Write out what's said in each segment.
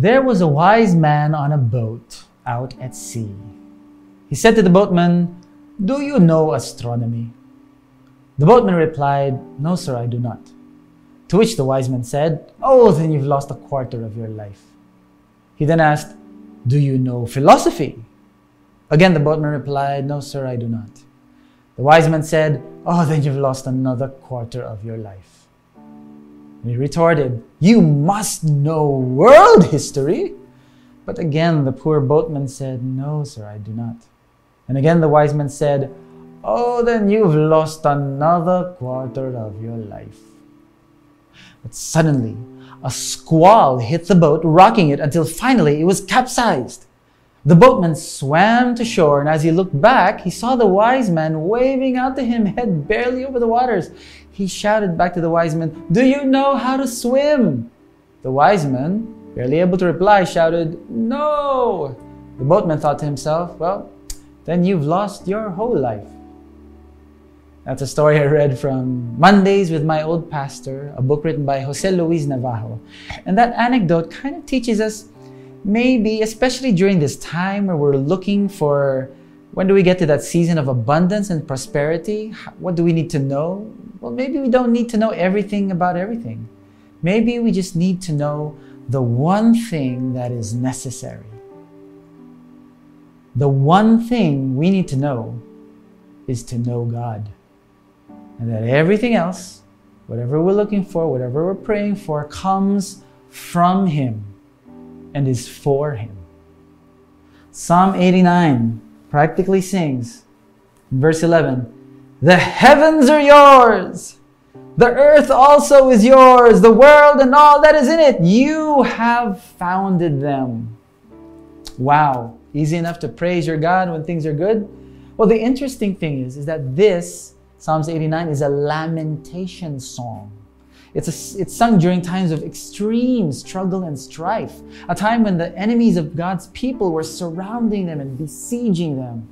There was a wise man on a boat out at sea. He said to the boatman, Do you know astronomy? The boatman replied, No, sir, I do not. To which the wise man said, Oh, then you've lost a quarter of your life. He then asked, Do you know philosophy? Again, the boatman replied, No, sir, I do not. The wise man said, Oh, then you've lost another quarter of your life. And he retorted, You must know world history. But again, the poor boatman said, No, sir, I do not. And again, the wise man said, Oh, then you've lost another quarter of your life. But suddenly, a squall hit the boat, rocking it until finally it was capsized. The boatman swam to shore, and as he looked back, he saw the wise man waving out to him, head barely over the waters. He shouted back to the wise man, Do you know how to swim? The wise man, barely able to reply, shouted, No! The boatman thought to himself, Well, then you've lost your whole life. That's a story I read from Mondays with My Old Pastor, a book written by Jose Luis Navajo. And that anecdote kind of teaches us maybe, especially during this time where we're looking for when do we get to that season of abundance and prosperity? What do we need to know? Well, maybe we don't need to know everything about everything. Maybe we just need to know the one thing that is necessary. The one thing we need to know is to know God. And that everything else, whatever we're looking for, whatever we're praying for, comes from Him and is for Him. Psalm 89 practically sings, verse 11 The heavens are yours, the earth also is yours, the world and all that is in it. You have founded them. Wow, easy enough to praise your God when things are good? Well, the interesting thing is, is that this, Psalms 89, is a lamentation song. It's, a, it's sung during times of extreme struggle and strife, a time when the enemies of God's people were surrounding them and besieging them.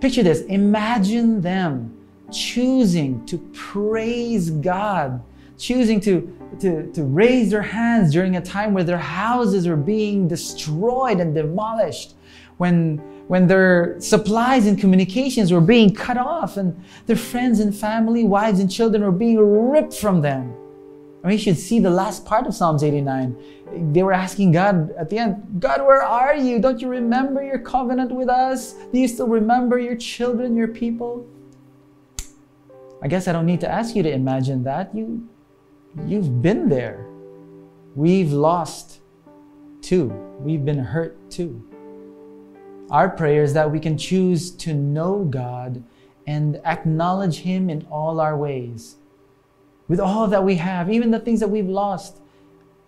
Picture this imagine them choosing to praise God, choosing to, to, to raise their hands during a time where their houses were being destroyed and demolished, when, when their supplies and communications were being cut off, and their friends and family, wives and children were being ripped from them. I mean, you should see the last part of Psalms 89. They were asking God at the end, God, where are you? Don't you remember your covenant with us? Do you still remember your children, your people? I guess I don't need to ask you to imagine that. You, you've been there. We've lost too. We've been hurt too. Our prayer is that we can choose to know God and acknowledge Him in all our ways. With all that we have, even the things that we've lost,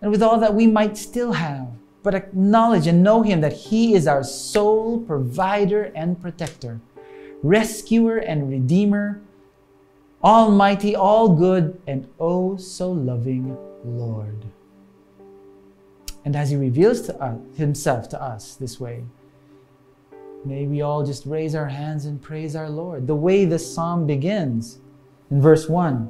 and with all that we might still have, but acknowledge and know Him that He is our sole provider and protector, rescuer and redeemer, Almighty, all good, and oh so loving Lord. And as He reveals to us, Himself to us this way, may we all just raise our hands and praise our Lord. The way the psalm begins in verse 1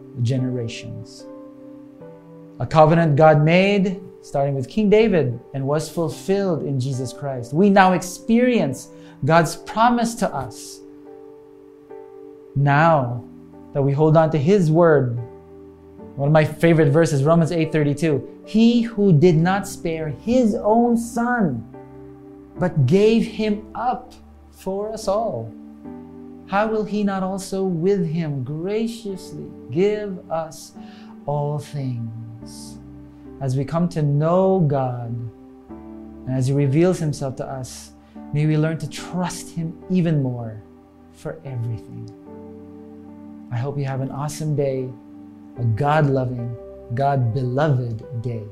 generations. A covenant God made starting with King David and was fulfilled in Jesus Christ. We now experience God's promise to us now that we hold on to his word one of my favorite verses romans 8:32 he who did not spare his own son but gave him up for us all how will he not also with him graciously give us all things as we come to know god and as he reveals himself to us may we learn to trust him even more for everything I hope you have an awesome day, a God loving, God beloved day.